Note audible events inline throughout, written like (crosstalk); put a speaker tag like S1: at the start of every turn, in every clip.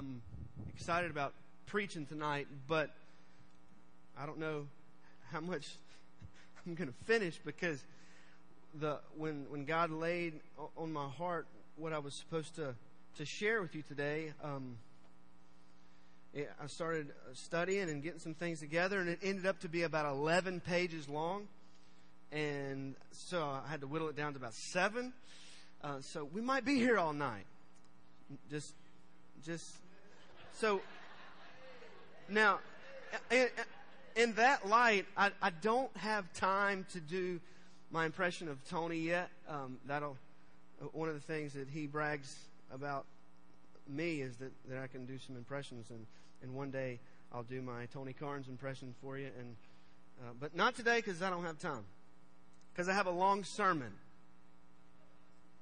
S1: I'm excited about preaching tonight, but I don't know how much (laughs) I'm going to finish because the when when God laid on my heart what I was supposed to to share with you today, um, it, I started studying and getting some things together, and it ended up to be about 11 pages long, and so I had to whittle it down to about seven. Uh, so we might be here all night. Just, just so now. In, in that light, I, I don't have time to do my impression of Tony yet. Um, that'll one of the things that he brags about me is that, that I can do some impressions, and, and one day I'll do my Tony Carnes impression for you. And uh, but not today because I don't have time. Because I have a long sermon.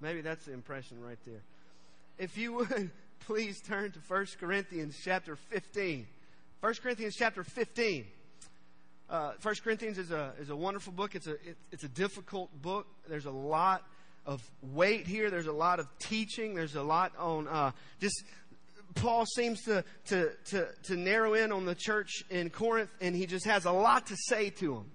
S1: Maybe that's the impression right there. If you would please turn to 1 Corinthians chapter 15. 1 Corinthians chapter 15. Uh, 1 Corinthians is a, is a wonderful book. It's a, it, it's a difficult book. There's a lot of weight here. There's a lot of teaching. There's a lot on uh, just Paul seems to, to, to, to narrow in on the church in Corinth, and he just has a lot to say to them.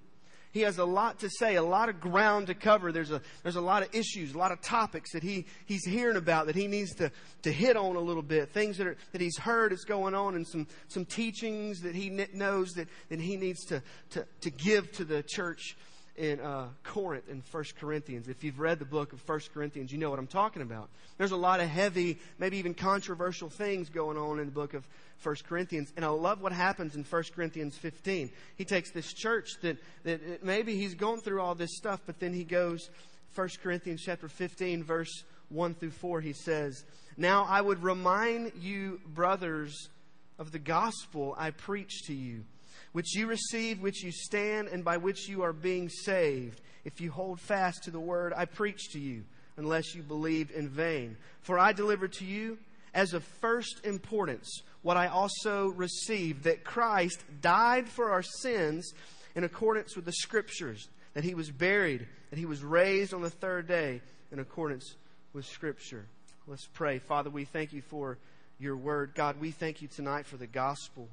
S1: He has a lot to say, a lot of ground to cover. There's a, there's a lot of issues, a lot of topics that he, he's hearing about that he needs to, to hit on a little bit. Things that, are, that he's heard is going on and some, some teachings that he knows that, that he needs to, to, to give to the church in uh, Corinth in 1 Corinthians. If you've read the book of 1 Corinthians, you know what I'm talking about. There's a lot of heavy, maybe even controversial things going on in the book of 1 Corinthians. And I love what happens in 1 Corinthians 15. He takes this church that, that maybe he's gone through all this stuff, but then he goes, 1 Corinthians chapter 15, verse 1 through 4, he says, Now I would remind you, brothers, of the gospel I preached to you which you receive, which you stand, and by which you are being saved, if you hold fast to the word I preach to you, unless you believed in vain. For I delivered to you as of first importance what I also received that Christ died for our sins in accordance with the Scriptures, that he was buried, that he was raised on the third day in accordance with Scripture. Let's pray. Father, we thank you for your word. God, we thank you tonight for the gospel.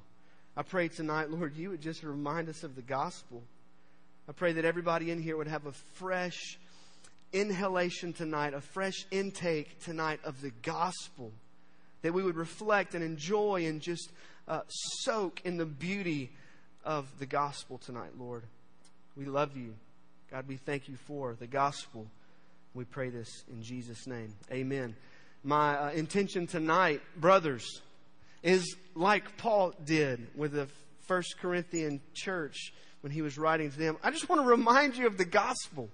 S1: I pray tonight, Lord, you would just remind us of the gospel. I pray that everybody in here would have a fresh inhalation tonight, a fresh intake tonight of the gospel. That we would reflect and enjoy and just uh, soak in the beauty of the gospel tonight, Lord. We love you. God, we thank you for the gospel. We pray this in Jesus' name. Amen. My uh, intention tonight, brothers, is like Paul did with the First Corinthian church when he was writing to them. I just want to remind you of the gospel.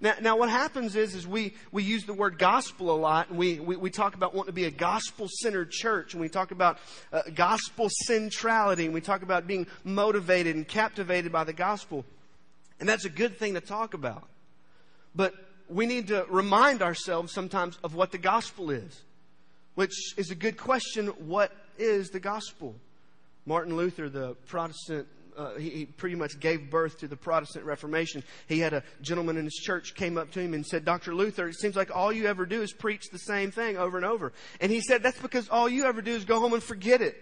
S1: Now, now what happens is, is we, we use the word gospel a lot, and we, we, we talk about wanting to be a gospel-centered church, and we talk about uh, gospel centrality, and we talk about being motivated and captivated by the gospel. And that's a good thing to talk about. But we need to remind ourselves sometimes of what the gospel is which is a good question. What is the gospel? Martin Luther, the Protestant, uh, he, he, pretty much gave birth to the Protestant Reformation. He had a gentleman in his church came up to him and said, Dr. Luther, it seems like all you ever do is preach the same thing over and over. And he said, that's because all you ever do is go home and forget it.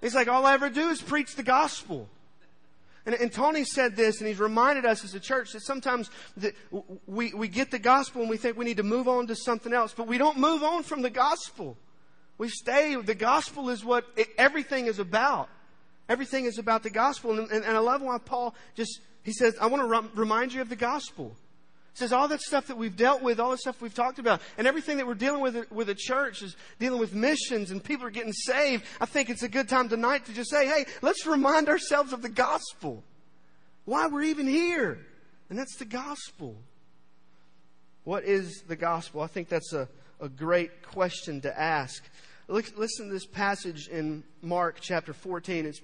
S1: It's like all I ever do is preach the gospel. And, and Tony said this, and he's reminded us as a church that sometimes that we, we get the gospel and we think we need to move on to something else, but we don't move on from the gospel. We stay. The gospel is what it, everything is about. Everything is about the gospel. And, and, and I love why Paul just, he says, I want to remind you of the gospel says all that stuff that we've dealt with, all the stuff we've talked about, and everything that we're dealing with with the church is dealing with missions and people are getting saved. I think it's a good time tonight to just say, hey, let's remind ourselves of the gospel. Why we're even here. And that's the gospel. What is the gospel? I think that's a, a great question to ask. Listen to this passage in Mark chapter 14. It's,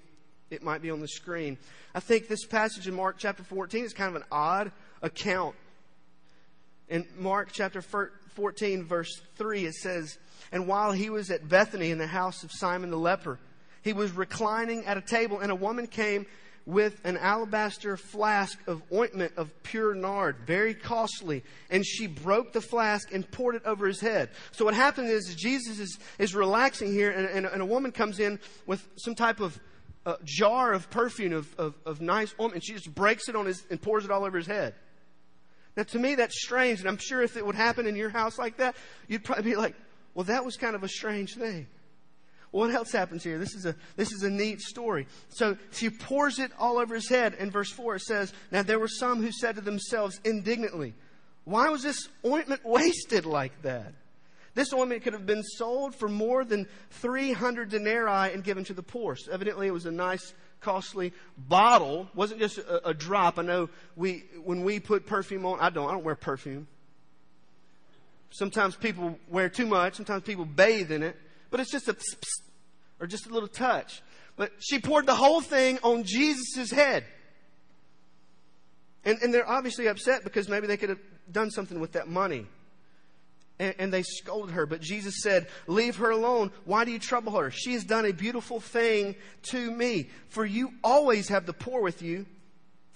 S1: it might be on the screen. I think this passage in Mark chapter 14 is kind of an odd account in Mark chapter 14, verse 3, it says, And while he was at Bethany in the house of Simon the leper, he was reclining at a table, and a woman came with an alabaster flask of ointment of pure nard, very costly. And she broke the flask and poured it over his head. So what happened is Jesus is, is relaxing here, and, and, and a woman comes in with some type of uh, jar of perfume of, of, of nice ointment. She just breaks it on his and pours it all over his head. Now, to me, that's strange, and I'm sure if it would happen in your house like that, you'd probably be like, well, that was kind of a strange thing. What else happens here? This is a, this is a neat story. So she pours it all over his head. In verse 4, it says, Now there were some who said to themselves indignantly, Why was this ointment wasted like that? This ointment could have been sold for more than 300 denarii and given to the poor. So evidently, it was a nice, costly bottle. Wasn't just a, a drop. I know we, when we put perfume on, I don't, I don't wear perfume. Sometimes people wear too much. Sometimes people bathe in it. But it's just a pss, pss, or just a little touch. But she poured the whole thing on Jesus' head. And, and they're obviously upset because maybe they could have done something with that money. And, and they scolded her. But Jesus said, Leave her alone. Why do you trouble her? She has done a beautiful thing to me. For you always have the poor with you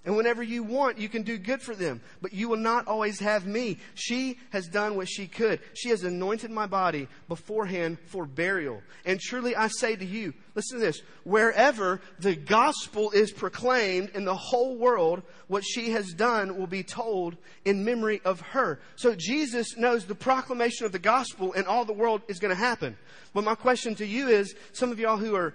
S1: and whenever you want, you can do good for them. But you will not always have me. She has done what she could. She has anointed my body beforehand for burial. And truly I say to you, listen to this, wherever the gospel is proclaimed in the whole world, what she has done will be told in memory of her. So Jesus knows the proclamation of the gospel in all the world is going to happen. But my question to you is, some of y'all who are,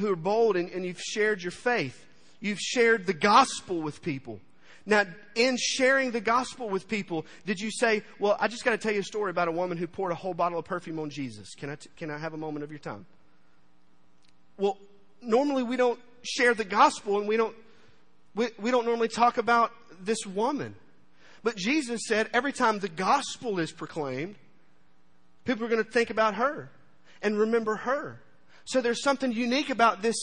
S1: who are bold and, and you've shared your faith, You've shared the gospel with people. Now, in sharing the gospel with people, did you say, well, I just got to tell you a story about a woman who poured a whole bottle of perfume on Jesus? Can I, t- can I have a moment of your time? Well, normally we don't share the gospel and we don't, we, we don't normally talk about this woman. But Jesus said every time the gospel is proclaimed, people are going to think about her and remember her. So there's something unique about this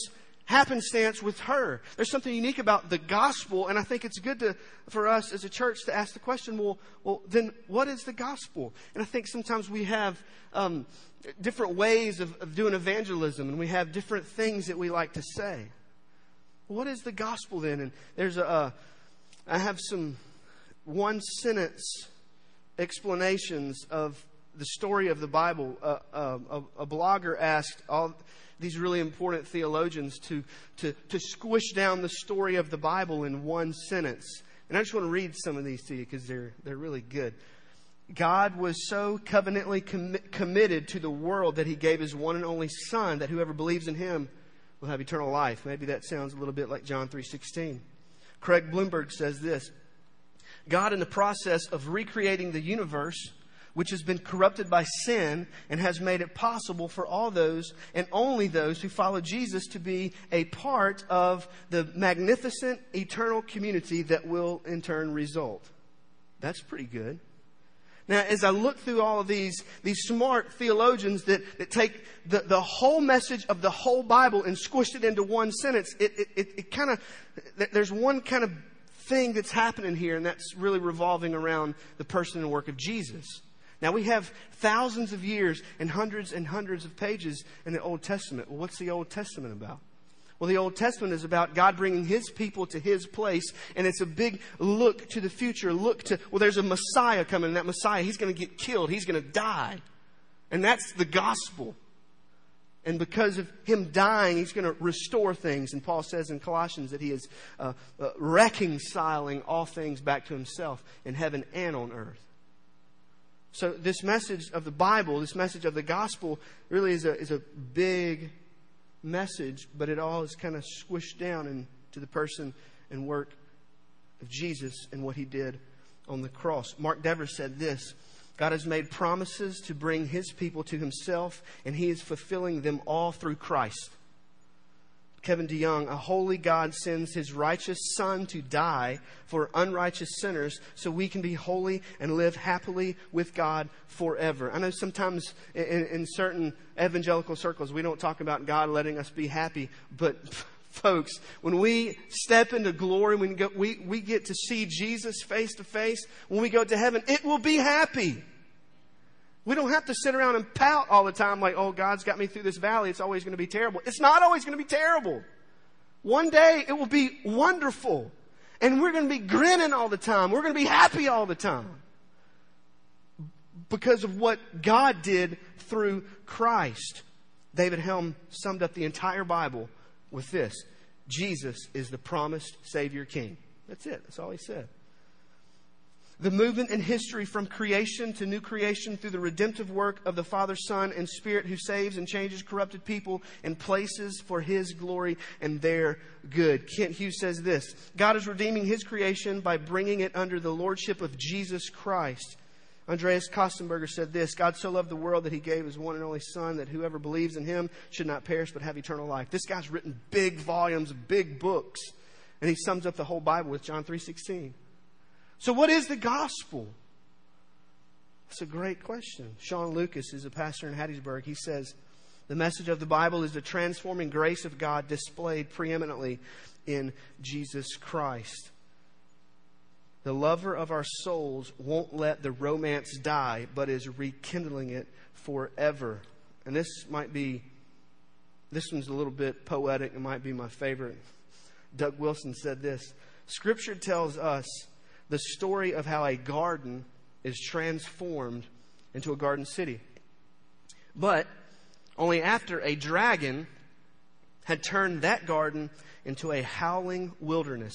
S1: happenstance with her. There's something unique about the gospel, and I think it's good to, for us as a church to ask the question, well, well, then what is the gospel? And I think sometimes we have um, different ways of, of doing evangelism, and we have different things that we like to say. What is the gospel then? And there's a, I have some one sentence explanations of the story of the Bible. Uh, uh, a, a blogger asked all these really important theologians to, to, to squish down the story of the Bible in one sentence. And I just want to read some of these to you because they're, they're really good. God was so covenantly com- committed to the world that he gave his one and only son that whoever believes in him will have eternal life. Maybe that sounds a little bit like John 3:16. Craig Blomberg says this. God in the process of recreating the universe which has been corrupted by sin and has made it possible for all those and only those who follow Jesus to be a part of the magnificent eternal community that will in turn result. That's pretty good. Now, as I look through all of these, these smart theologians that, that take the, the whole message of the whole Bible and squish it into one sentence, it, it, it, it kind of, there's one kind of thing that's happening here, and that's really revolving around the person and work of Jesus. Now we have thousands of years and hundreds and hundreds of pages in the Old Testament. Well, what's the Old Testament about? Well, the Old Testament is about God bringing His people to His place, and it's a big look to the future. Look to, well, there's a Messiah coming, and that Messiah, He's going to get killed. He's going to die. And that's the gospel. And because of Him dying, He's going to restore things. And Paul says in Colossians that He is uh, uh, reconciling all things back to Himself in heaven and on earth. So, this message of the Bible, this message of the gospel, really is a, is a big message, but it all is kind of squished down into the person and work of Jesus and what he did on the cross. Mark Dever said this God has made promises to bring his people to himself, and he is fulfilling them all through Christ. Kevin DeYoung, a holy God sends his righteous Son to die for unrighteous sinners so we can be holy and live happily with God forever. I know sometimes in, in certain evangelical circles we don't talk about God letting us be happy, but (laughs) folks, when we step into glory, when we, go, we, we get to see Jesus face to face, when we go to heaven, it will be happy. We don't have to sit around and pout all the time like, oh, God's got me through this valley. It's always going to be terrible. It's not always going to be terrible. One day it will be wonderful. And we're going to be grinning all the time. We're going to be happy all the time. Because of what God did through Christ. David Helm summed up the entire Bible with this Jesus is the promised Savior King. That's it. That's all he said. The movement in history from creation to new creation through the redemptive work of the Father, Son, and Spirit who saves and changes corrupted people and places for His glory and their good. Kent Hughes says this God is redeeming His creation by bringing it under the lordship of Jesus Christ. Andreas Kostenberger said this God so loved the world that he gave his one and only Son, that whoever believes in him should not perish but have eternal life. This guy's written big volumes, big books, and he sums up the whole Bible with John 3.16. So, what is the gospel? That's a great question. Sean Lucas is a pastor in Hattiesburg. He says, The message of the Bible is the transforming grace of God displayed preeminently in Jesus Christ. The lover of our souls won't let the romance die, but is rekindling it forever. And this might be, this one's a little bit poetic. It might be my favorite. Doug Wilson said this Scripture tells us the story of how a garden is transformed into a garden city. But only after a dragon had turned that garden into a howling wilderness,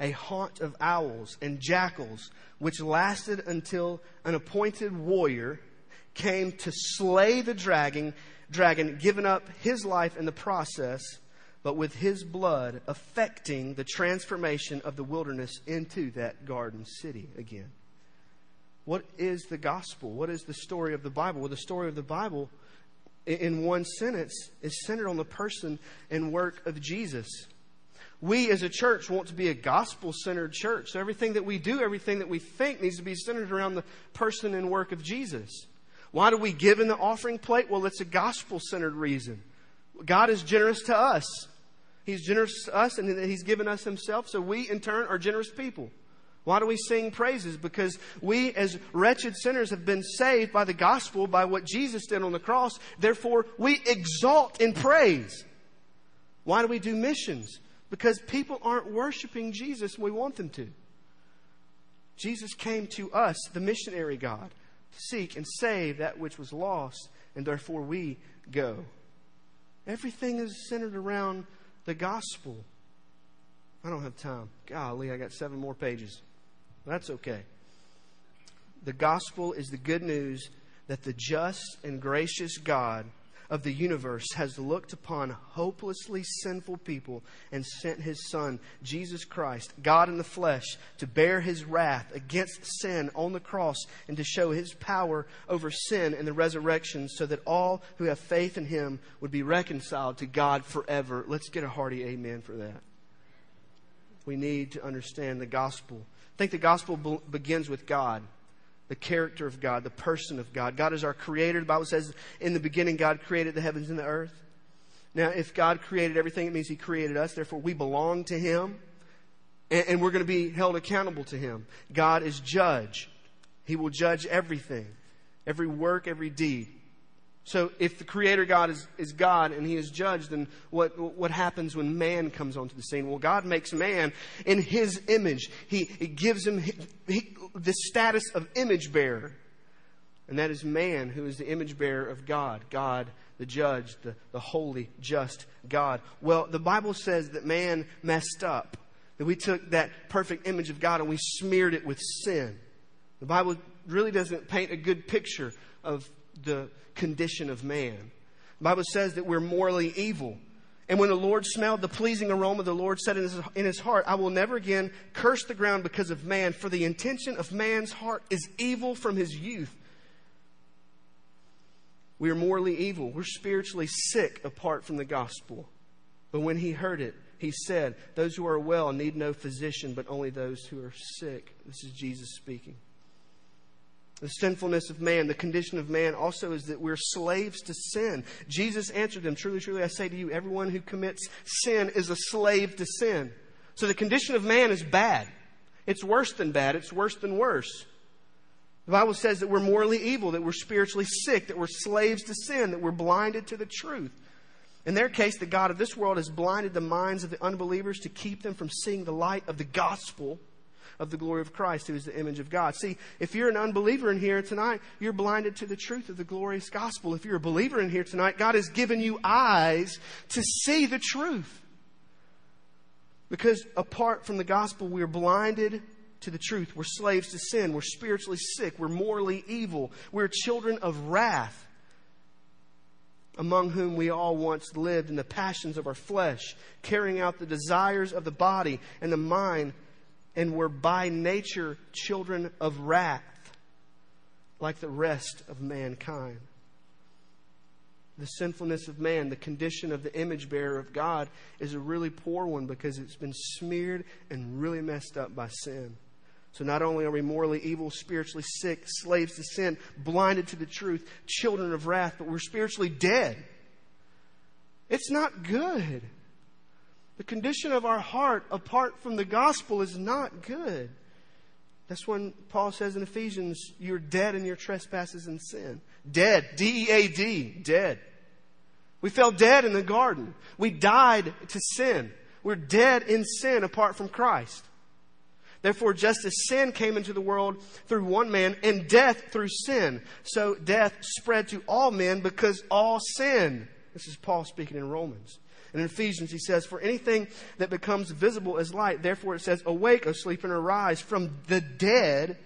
S1: a haunt of owls and jackals, which lasted until an appointed warrior came to slay the dragon, dragon, giving up his life in the process but with his blood affecting the transformation of the wilderness into that garden city again. What is the gospel? What is the story of the Bible? Well, the story of the Bible, in one sentence, is centered on the person and work of Jesus. We as a church want to be a gospel centered church. So everything that we do, everything that we think needs to be centered around the person and work of Jesus. Why do we give in the offering plate? Well, it's a gospel centered reason. God is generous to us. He's generous to us and He's given us Himself, so we in turn are generous people. Why do we sing praises? Because we, as wretched sinners, have been saved by the gospel, by what Jesus did on the cross. Therefore, we exalt in praise. Why do we do missions? Because people aren't worshiping Jesus we want them to. Jesus came to us, the missionary God, to seek and save that which was lost, and therefore we go. Everything is centered around the gospel. I don't have time. Golly, I got seven more pages. That's okay. The gospel is the good news that the just and gracious God of the universe has looked upon hopelessly sinful people and sent his Son, Jesus Christ, God in the flesh, to bear his wrath against sin on the cross and to show his power over sin in the resurrection so that all who have faith in him would be reconciled to God forever. Let's get a hearty amen for that. We need to understand the gospel. I think the gospel begins with God the character of God, the person of God. God is our creator. The Bible says in the beginning, God created the heavens and the earth. Now, if God created everything, it means He created us. Therefore, we belong to Him. And, and we're going to be held accountable to Him. God is judge. He will judge everything, every work, every deed. So if the Creator God is, is God and He is judged, then what, what happens when man comes onto the scene? Well, God makes man in His image. He, he gives him he, the status of image bearer. And that is man who is the image bearer of God. God, the judge, the, the holy, just God. Well, the Bible says that man messed up. That we took that perfect image of God and we smeared it with sin. The Bible really doesn't paint a good picture of the condition of man. The Bible says that we're morally evil. And when the Lord smelled the pleasing aroma, the Lord said in his, in his, heart, I will never again curse the ground because of man, for the intention of man's heart is evil from his youth. We are morally evil. We're spiritually sick apart from the gospel. But when he heard it, he said, Those who are well need no physician, but only those who are sick. This is Jesus speaking. The sinfulness of man, the condition of man also is that we're slaves to sin. Jesus answered them, Truly, truly, I say to you, everyone who commits sin is a slave to sin. So the condition of man is bad. It's worse than bad, it's worse than worse. The Bible says that we're morally evil, that we're spiritually sick, that we're slaves to sin, that we're blinded to the truth. In their case, the God of this world has blinded the minds of the unbelievers to keep them from seeing the light of the gospel of the glory of Christ, who is the image of God. See, if you're an unbeliever in here tonight, you're blinded to the truth of the glorious gospel. If you're a believer in here tonight, God has given you eyes to see the truth. Because apart from the gospel, we're blinded to the truth. We're slaves to sin. We're spiritually sick. We're morally evil. We're children of wrath, among whom we all once lived in the passions of our flesh, carrying out the desires of the body and the mind and were by nature children of wrath, like the rest of mankind. The sinfulness of man, the condition of the image bearer of God, is a really poor one because it's been smeared and really messed up by sin. So not only are we morally evil, spiritually sick, slaves to sin, blinded to the truth, children of wrath, but we're spiritually dead. It's not good. The condition of our heart apart from the gospel is not good. That's when Paul says in Ephesians, you're dead in your trespasses and sin. Dead. D E A D. Dead. We fell dead in the garden. We died to sin. We're dead in sin apart from Christ. Therefore, just as sin came into the world through one man and death through sin, so death spread to all men because all sin. This is Paul speaking in Romans. And in Ephesians, he says, For anything that becomes visible is light. Therefore, it says, Awake, O sleep, and arise from the dead,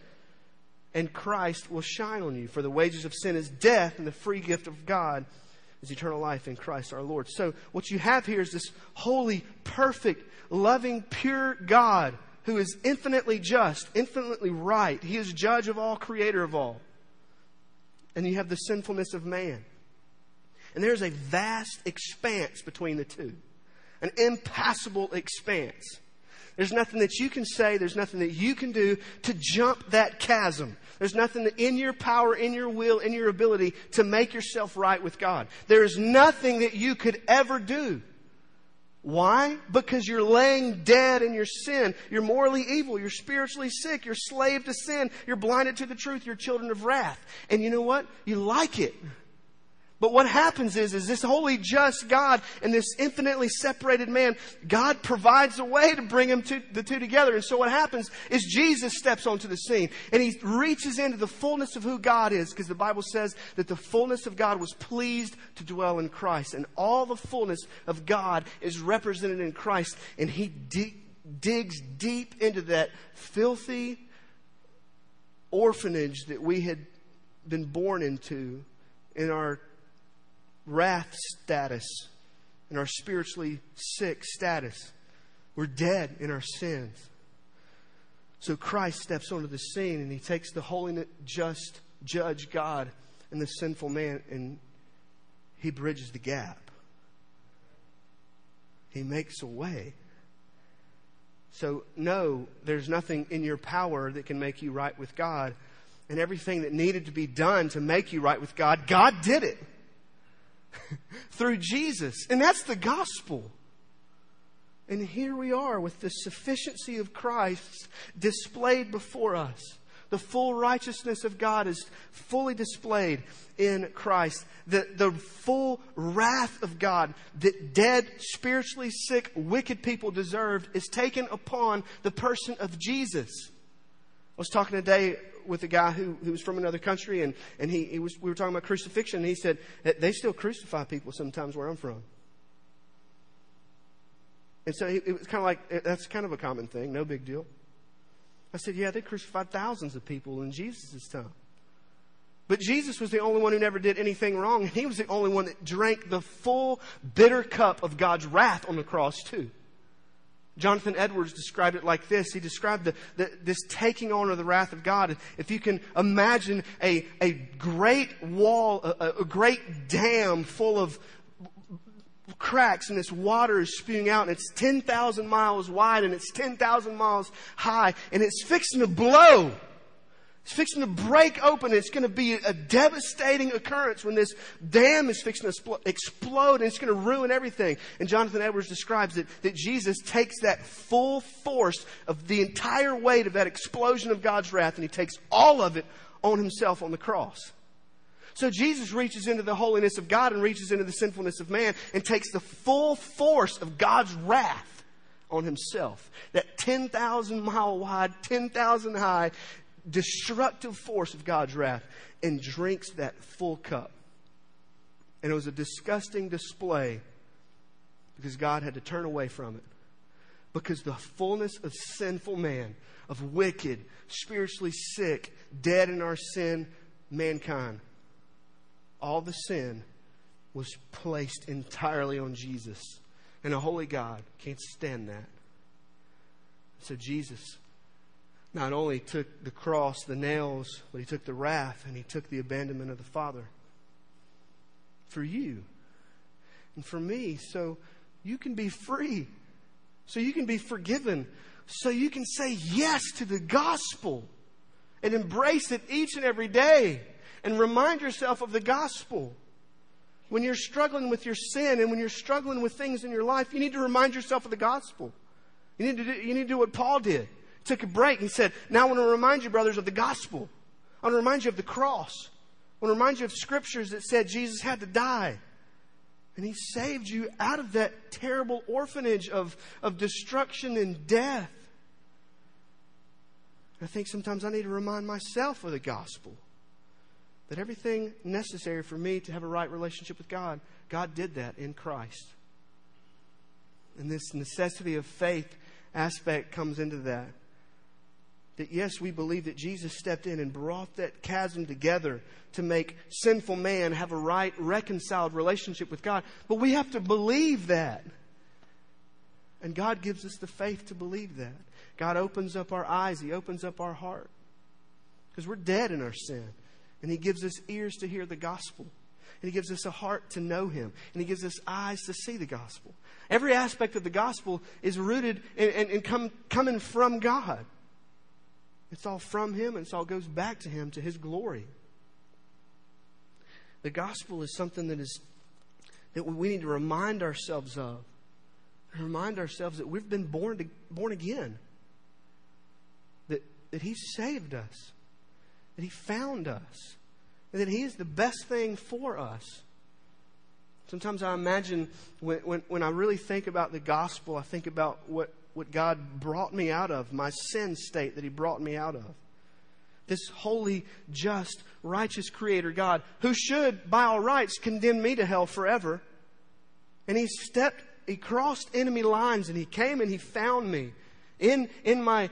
S1: and Christ will shine on you. For the wages of sin is death, and the free gift of God is eternal life in Christ our Lord. So, what you have here is this holy, perfect, loving, pure God who is infinitely just, infinitely right. He is judge of all, creator of all. And you have the sinfulness of man. And there's a vast expanse between the two, an impassable expanse. There's nothing that you can say, there's nothing that you can do to jump that chasm. There's nothing in your power, in your will, in your ability to make yourself right with God. There is nothing that you could ever do. Why? Because you're laying dead in your sin. You're morally evil. You're spiritually sick. You're slave to sin. You're blinded to the truth. You're children of wrath. And you know what? You like it. But what happens is, is this holy, just God and this infinitely separated man, God provides a way to bring them to, the two together. And so what happens is Jesus steps onto the scene and he reaches into the fullness of who God is because the Bible says that the fullness of God was pleased to dwell in Christ. And all the fullness of God is represented in Christ. And he di- digs deep into that filthy orphanage that we had been born into in our wrath status and our spiritually sick status. We're dead in our sins. So Christ steps onto the scene and he takes the holy, just judge God and the sinful man and he bridges the gap. He makes a way. So, no, there's nothing in your power that can make you right with God. And everything that needed to be done to make you right with God, God did it. (laughs) through Jesus. And that's the gospel. And here we are with the sufficiency of Christ displayed before us. The full righteousness of God is fully displayed in Christ. The, the full wrath of God that dead, spiritually sick, wicked people deserved is taken upon the person of Jesus. I was talking today with a guy who, who was from another country, and, and he, he was, we were talking about crucifixion, and he said they still crucify people sometimes where I'm from. And so it was kind of like, eh, that's kind of a common thing, no big deal. I said, yeah, they crucified thousands of people in Jesus' time. But Jesus was the only one who never did anything wrong, and he was the only one that drank the full bitter cup of God's wrath on the cross, too. Jonathan Edwards described it like this. He described the, the, this taking on of the wrath of God. If you can imagine a, a great wall, a, a great dam full of cracks and this water is spewing out and it's 10,000 miles wide and it's 10,000 miles high and it's fixing to blow. It's fixing to break open. It's going to be a devastating occurrence when this dam is fixing to explode and it's going to ruin everything. And Jonathan Edwards describes it that Jesus takes that full force of the entire weight of that explosion of God's wrath and he takes all of it on himself on the cross. So Jesus reaches into the holiness of God and reaches into the sinfulness of man and takes the full force of God's wrath on himself. That 10,000 mile wide, 10,000 high, destructive force of God's wrath and drinks that full cup. And it was a disgusting display because God had to turn away from it. Because the fullness of sinful man, of wicked, spiritually sick, dead in our sin, mankind, all the sin was placed entirely on Jesus. And a holy God can't stand that. So Jesus not only took the cross, the nails, but he took the wrath and he took the abandonment of the Father for you and for me so you can be free, so you can be forgiven, so you can say yes to the gospel and embrace it each and every day and remind yourself of the gospel. When you're struggling with your sin and when you're struggling with things in your life, you need to remind yourself of the gospel. You need to do, you need to do what Paul did. He took a break and said, Now I want to remind you, brothers, of the gospel. I want to remind you of the cross. I want to remind you of scriptures that said Jesus had to die. And he saved you out of that terrible orphanage of, of destruction and death. I think sometimes I need to remind myself of the gospel that everything necessary for me to have a right relationship with God, God did that in Christ. And this necessity of faith aspect comes into that. That yes, we believe that Jesus stepped in and brought that chasm together to make sinful man have a right, reconciled relationship with God. But we have to believe that. And God gives us the faith to believe that. God opens up our eyes, He opens up our heart. Because we're dead in our sin. And He gives us ears to hear the gospel. And He gives us a heart to know Him. And He gives us eyes to see the gospel. Every aspect of the gospel is rooted and, come, coming from God. It's all from Him and it all goes back to Him to His glory. The gospel is something that is that we need to remind ourselves of. Remind ourselves that we've been born to, born again. That, that He saved us that He found us, and that He is the best thing for us. Sometimes I imagine when, when, when I really think about the gospel, I think about what, what God brought me out of, my sin state that He brought me out of. This holy, just, righteous Creator God, who should, by all rights, condemn me to hell forever. And He stepped, He crossed enemy lines, and He came and He found me in, in my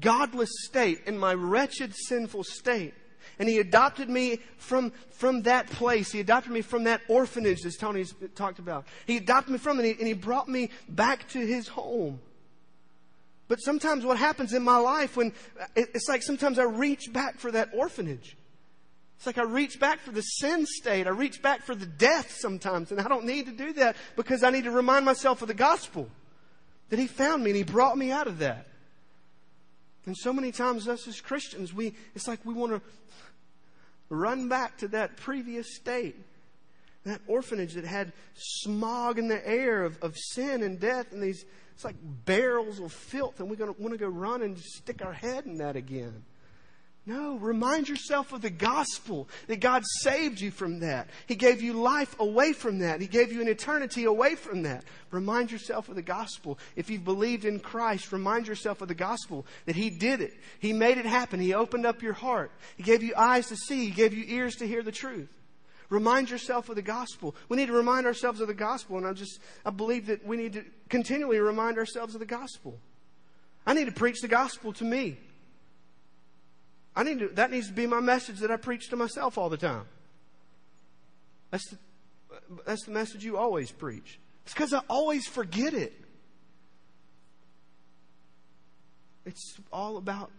S1: godless state, in my wretched, sinful state. And he adopted me from, from that place. He adopted me from that orphanage, as Tony's talked about. He adopted me from it, and he, and he brought me back to his home. But sometimes what happens in my life when it's like sometimes I reach back for that orphanage. It's like I reach back for the sin state. I reach back for the death sometimes. And I don't need to do that because I need to remind myself of the gospel that He found me and He brought me out of that. And so many times, us as Christians, we, it's like we want to run back to that previous state. That orphanage that had smog in the air of, of sin and death and these, it's like barrels of filth, and we're going to want to go run and stick our head in that again. No, remind yourself of the gospel that God saved you from that. He gave you life away from that. He gave you an eternity away from that. Remind yourself of the gospel. If you've believed in Christ, remind yourself of the gospel that He did it. He made it happen. He opened up your heart. He gave you eyes to see. He gave you ears to hear the truth. Remind yourself of the gospel. We need to remind ourselves of the gospel, and I just I believe that we need to continually remind ourselves of the gospel. I need to preach the gospel to me. I need to, that needs to be my message that I preach to myself all the time. That's the, that's the message you always preach. It's because I always forget it. It's all about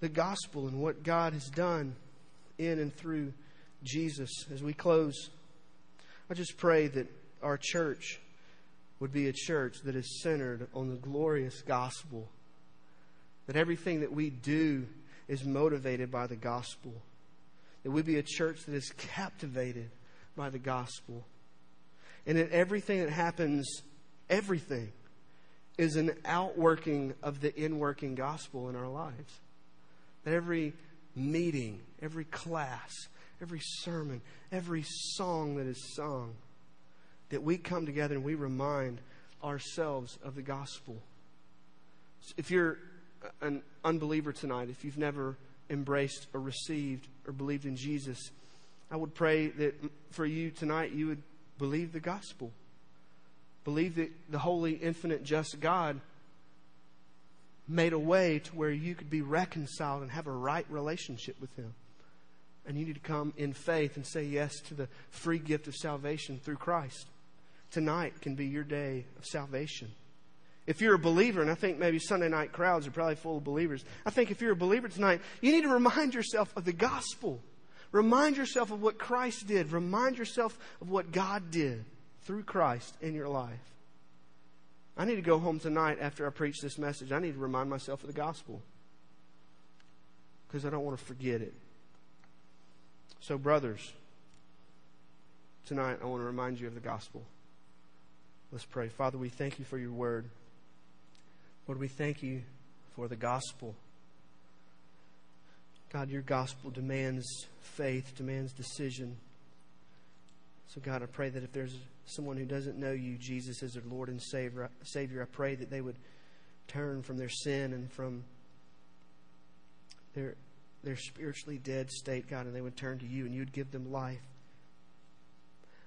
S1: the gospel and what God has done in and through Jesus. As we close, I just pray that our church would be a church that is centered on the glorious gospel. That everything that we do is motivated by the gospel. That we be a church that is captivated by the gospel. And that everything that happens, everything, is an outworking of the inworking gospel in our lives. That every meeting, every class, every sermon, every song that is sung, that we come together and we remind ourselves of the gospel. If you're an unbeliever tonight, if you've never embraced or received or believed in Jesus, I would pray that for you tonight you would believe the gospel. Believe that the holy, infinite, just God made a way to where you could be reconciled and have a right relationship with Him. And you need to come in faith and say yes to the free gift of salvation through Christ. Tonight can be your day of salvation. If you're a believer, and I think maybe Sunday night crowds are probably full of believers, I think if you're a believer tonight, you need to remind yourself of the gospel. Remind yourself of what Christ did. Remind yourself of what God did through Christ in your life. I need to go home tonight after I preach this message. I need to remind myself of the gospel because I don't want to forget it. So, brothers, tonight I want to remind you of the gospel. Let's pray. Father, we thank you for your word. Lord, we thank you for the gospel. God, your gospel demands faith, demands decision. So, God, I pray that if there's someone who doesn't know you, Jesus, as their Lord and Savior, Savior, I pray that they would turn from their sin and from their their spiritually dead state, God, and they would turn to you and you would give them life.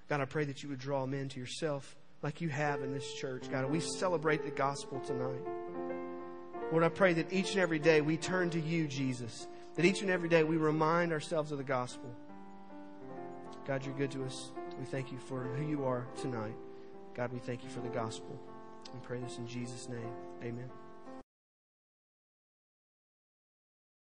S1: God, I pray that you would draw men to yourself like you have in this church, God. And we celebrate the gospel tonight. Lord, I pray that each and every day we turn to you, Jesus. That each and every day we remind ourselves of the gospel. God, you're good to us. We thank you for who you are tonight. God, we thank you for the gospel. We pray this in Jesus' name. Amen.